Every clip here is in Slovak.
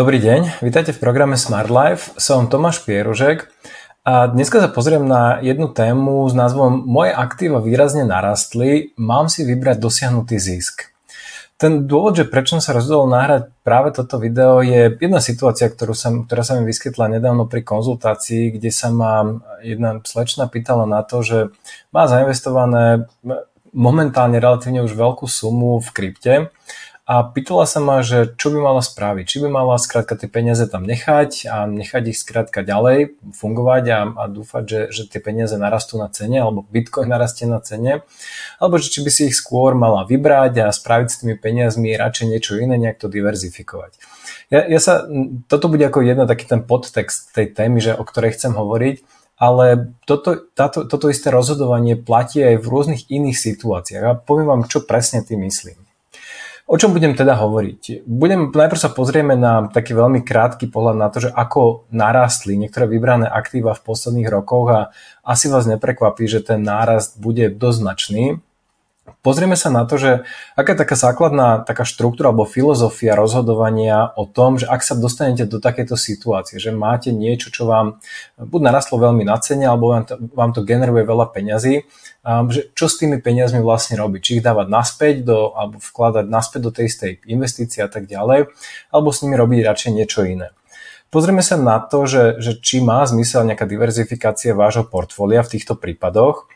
Dobrý deň, vítajte v programe Smart Life. Som Tomáš Pieružek a dneska sa pozriem na jednu tému s názvom Moje aktíva výrazne narastli, mám si vybrať dosiahnutý zisk. Ten dôvod, že prečo som sa rozhodol nahrať práve toto video je jedna situácia, ktorú som, ktorá sa mi vyskytla nedávno pri konzultácii, kde sa ma jedna slečna pýtala na to, že má zainvestované momentálne relatívne už veľkú sumu v krypte a pýtala sa ma, že čo by mala spraviť. Či by mala skrátka tie peniaze tam nechať a nechať ich skrátka ďalej fungovať a, a dúfať, že, že tie peniaze narastú na cene alebo Bitcoin narastie na cene. Alebo že či by si ich skôr mala vybrať a spraviť s tými peniazmi radšej niečo iné, nejak to diverzifikovať. Ja, ja sa, toto bude ako jedna taký ten podtext tej témy, že, o ktorej chcem hovoriť, ale toto, táto, toto isté rozhodovanie platí aj v rôznych iných situáciách. A poviem vám, čo presne tým myslím. O čom budem teda hovoriť? Budem, najprv sa pozrieme na taký veľmi krátky pohľad na to, že ako narastli niektoré vybrané aktíva v posledných rokoch a asi vás neprekvapí, že ten nárast bude dosť značný. Pozrieme sa na to, že aká je taká základná taká štruktúra alebo filozofia rozhodovania o tom, že ak sa dostanete do takéto situácie, že máte niečo, čo vám buď narastlo veľmi na cene, alebo vám to, vám to generuje veľa peňazí, že čo s tými peniazmi vlastne robiť. Či ich dávať naspäť do, alebo vkladať naspäť do tej istej investície a tak ďalej, alebo s nimi robiť radšej niečo iné. Pozrieme sa na to, že, že či má zmysel nejaká diverzifikácia vášho portfólia v týchto prípadoch,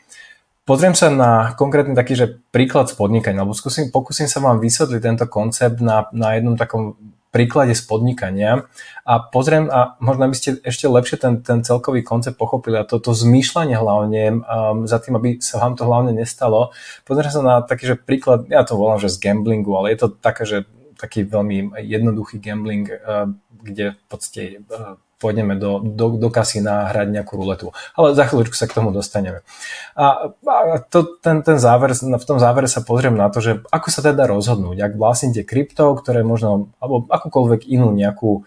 Pozriem sa na konkrétny taký, že príklad z podnikania, alebo skúsim, pokúsim sa vám vysvetliť tento koncept na, na jednom takom príklade z podnikania a pozriem a možno by ste ešte lepšie ten, ten celkový koncept pochopili a toto zmýšľanie hlavne um, za tým, aby sa vám to hlavne nestalo. Pozriem sa na taký, že príklad, ja to volám, že z gamblingu, ale je to také, že taký veľmi jednoduchý gambling, uh, kde v podstate uh, pôjdeme do, do, do kasína hrať nejakú ruletu. Ale za chvíľučku sa k tomu dostaneme. A, a to, ten, ten záver, v tom závere sa pozriem na to, že ako sa teda rozhodnúť, ak vlastníte krypto, ktoré možno, alebo akúkoľvek inú nejakú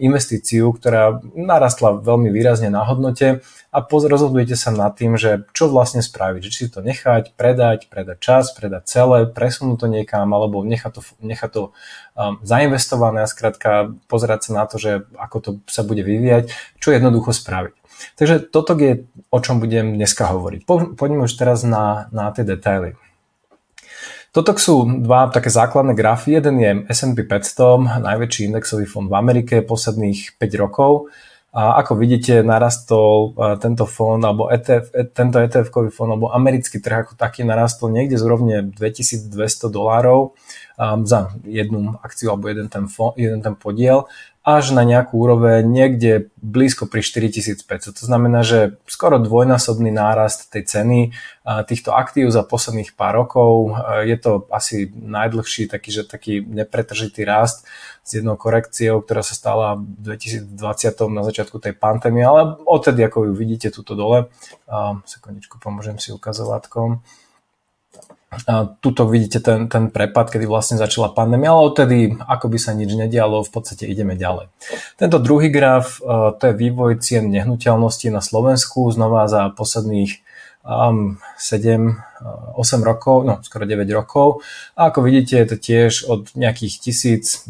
investíciu, ktorá narastla veľmi výrazne na hodnote a rozhodujete sa nad tým, že čo vlastne spraviť, či si to nechať, predať, predať čas, predať celé, presunúť to niekam alebo nechať to, nechať to um, zainvestované a skrátka pozerať sa na to, že ako to sa bude vyvíjať, čo jednoducho spraviť. Takže toto je, o čom budem dneska hovoriť. Po, poďme už teraz na, na tie detaily. Toto sú dva také základné grafy. Jeden je S&P 500, najväčší indexový fond v Amerike posledných 5 rokov. A ako vidíte, narastol e, tento fond, alebo ETF, e, tento ETF-kový fond, alebo americký trh ako taký narastol niekde z úrovne 2200 dolárov um, za jednu akciu alebo jeden ten, fond, jeden ten podiel až na nejakú úroveň niekde blízko pri 4500. To znamená, že skoro dvojnásobný nárast tej ceny týchto aktív za posledných pár rokov. Je to asi najdlhší taký, že taký nepretržitý rast s jednou korekciou, ktorá sa stala v 2020 na začiatku tej pandémie, ale odtedy, ako ju vidíte tuto dole, sekundičku, pomôžem si ukazovátkom, tuto vidíte ten, ten prepad, kedy vlastne začala pandémia, ale odtedy ako by sa nič nedialo, v podstate ideme ďalej. Tento druhý graf, e, to je vývoj cien nehnuteľností na Slovensku, znova za posledných um, 7, 8 rokov, no skoro 9 rokov. A ako vidíte, je to tiež od nejakých 1250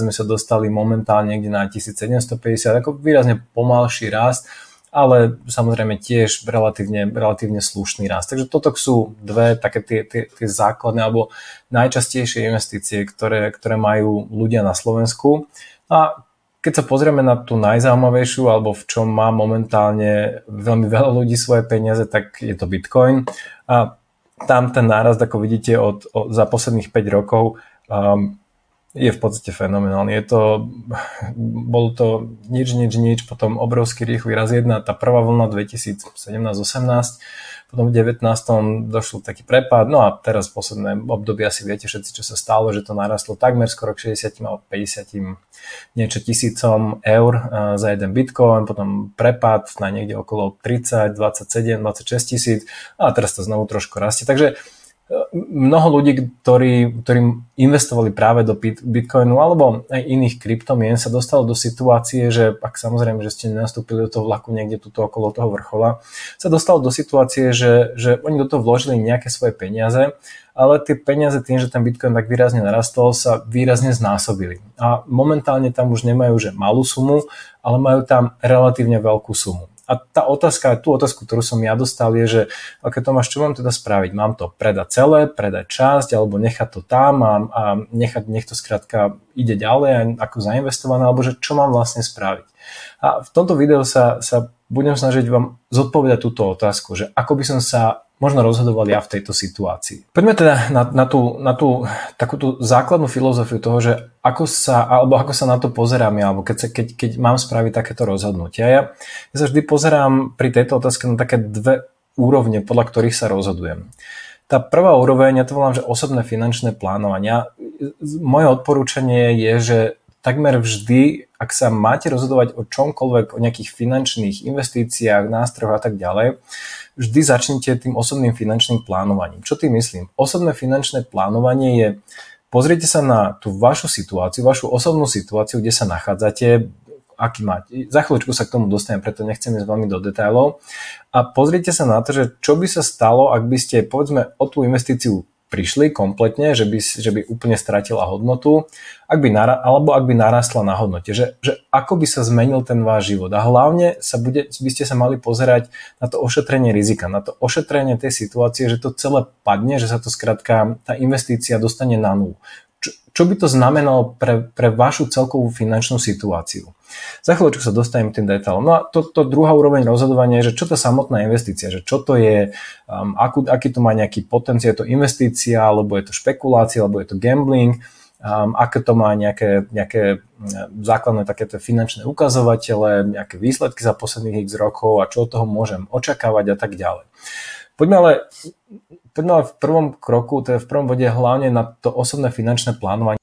sme sa dostali momentálne niekde na 1750, ako výrazne pomalší rast ale samozrejme tiež relatívne, relatívne slušný rast. Takže toto sú dve také tie, tie, tie základné alebo najčastejšie investície, ktoré, ktoré majú ľudia na Slovensku. A keď sa pozrieme na tú najzaujímavejšiu, alebo v čom má momentálne veľmi veľa ľudí svoje peniaze, tak je to Bitcoin. A tam ten nárast, ako vidíte, od, od, za posledných 5 rokov um, je v podstate fenomenálny. Je to, bolo to nič, nič, nič, potom obrovský rýchly raz jedna, tá prvá vlna 2017-18, potom v 19. došlo taký prepad, no a teraz posledné obdobie asi viete všetci, čo sa stalo, že to narastlo takmer skoro k 60 alebo 50 niečo tisícom eur eh, za jeden bitcoin, potom prepad na niekde okolo 30, 27, 26 tisíc a teraz to znovu trošku rastie. Takže mnoho ľudí, ktorí, ktorí investovali práve do Bitcoinu alebo aj iných kryptomien sa dostalo do situácie, že ak samozrejme, že ste nenastúpili do toho vlaku niekde tuto okolo toho vrchola, sa dostalo do situácie, že, že oni do toho vložili nejaké svoje peniaze, ale tie peniaze tým, že ten Bitcoin tak výrazne narastol, sa výrazne znásobili. A momentálne tam už nemajú že malú sumu, ale majú tam relatívne veľkú sumu. A tá otázka, tú otázku, ktorú som ja dostal, je, že ok, Tomáš, čo mám teda spraviť? Mám to predať celé, predať časť, alebo nechať to tam a, a nechať, nech to skrátka ide ďalej ako zainvestované, alebo že čo mám vlastne spraviť? A v tomto videu sa, sa budem snažiť vám zodpovedať túto otázku, že ako by som sa možno rozhodoval ja v tejto situácii. Poďme teda na, na, tú, na tú takúto základnú filozofiu toho, že ako sa, alebo ako sa na to pozerám ja, alebo keď, sa, keď, keď mám spraviť takéto rozhodnutia. Ja, ja sa vždy pozerám pri tejto otázke na také dve úrovne, podľa ktorých sa rozhodujem. Tá prvá úroveň, ja to volám, že osobné finančné plánovania. Moje odporúčanie je, že takmer vždy, ak sa máte rozhodovať o čomkoľvek, o nejakých finančných investíciách, nástrojoch a tak ďalej, vždy začnite tým osobným finančným plánovaním. Čo tým myslím? Osobné finančné plánovanie je, pozrite sa na tú vašu situáciu, vašu osobnú situáciu, kde sa nachádzate, aký máte. Za chvíľočku sa k tomu dostanem, preto nechcem ísť veľmi do detailov. A pozrite sa na to, že čo by sa stalo, ak by ste, povedzme, o tú investíciu prišli kompletne, že by, že by úplne stratila hodnotu, ak by nara, alebo ak by narastla na hodnote, že, že ako by sa zmenil ten váš život. A hlavne sa bude, by ste sa mali pozerať na to ošetrenie rizika, na to ošetrenie tej situácie, že to celé padne, že sa to skrátka, tá investícia dostane na nulu čo by to znamenalo pre, pre vašu celkovú finančnú situáciu. Za chvíľočku sa dostanem tým detailom. No a to, to druhá úroveň rozhodovania je, že čo to samotná investícia, že čo to je, um, akú, aký to má nejaký potenciál, je to investícia, alebo je to špekulácia, alebo je to gambling, um, aké to má nejaké, nejaké um, základné takéto finančné ukazovatele, nejaké výsledky za posledných x rokov a čo od toho môžem očakávať a tak ďalej. Poďme ale poďme ale v prvom kroku, teda v prvom bode hlavne na to osobné finančné plánovanie.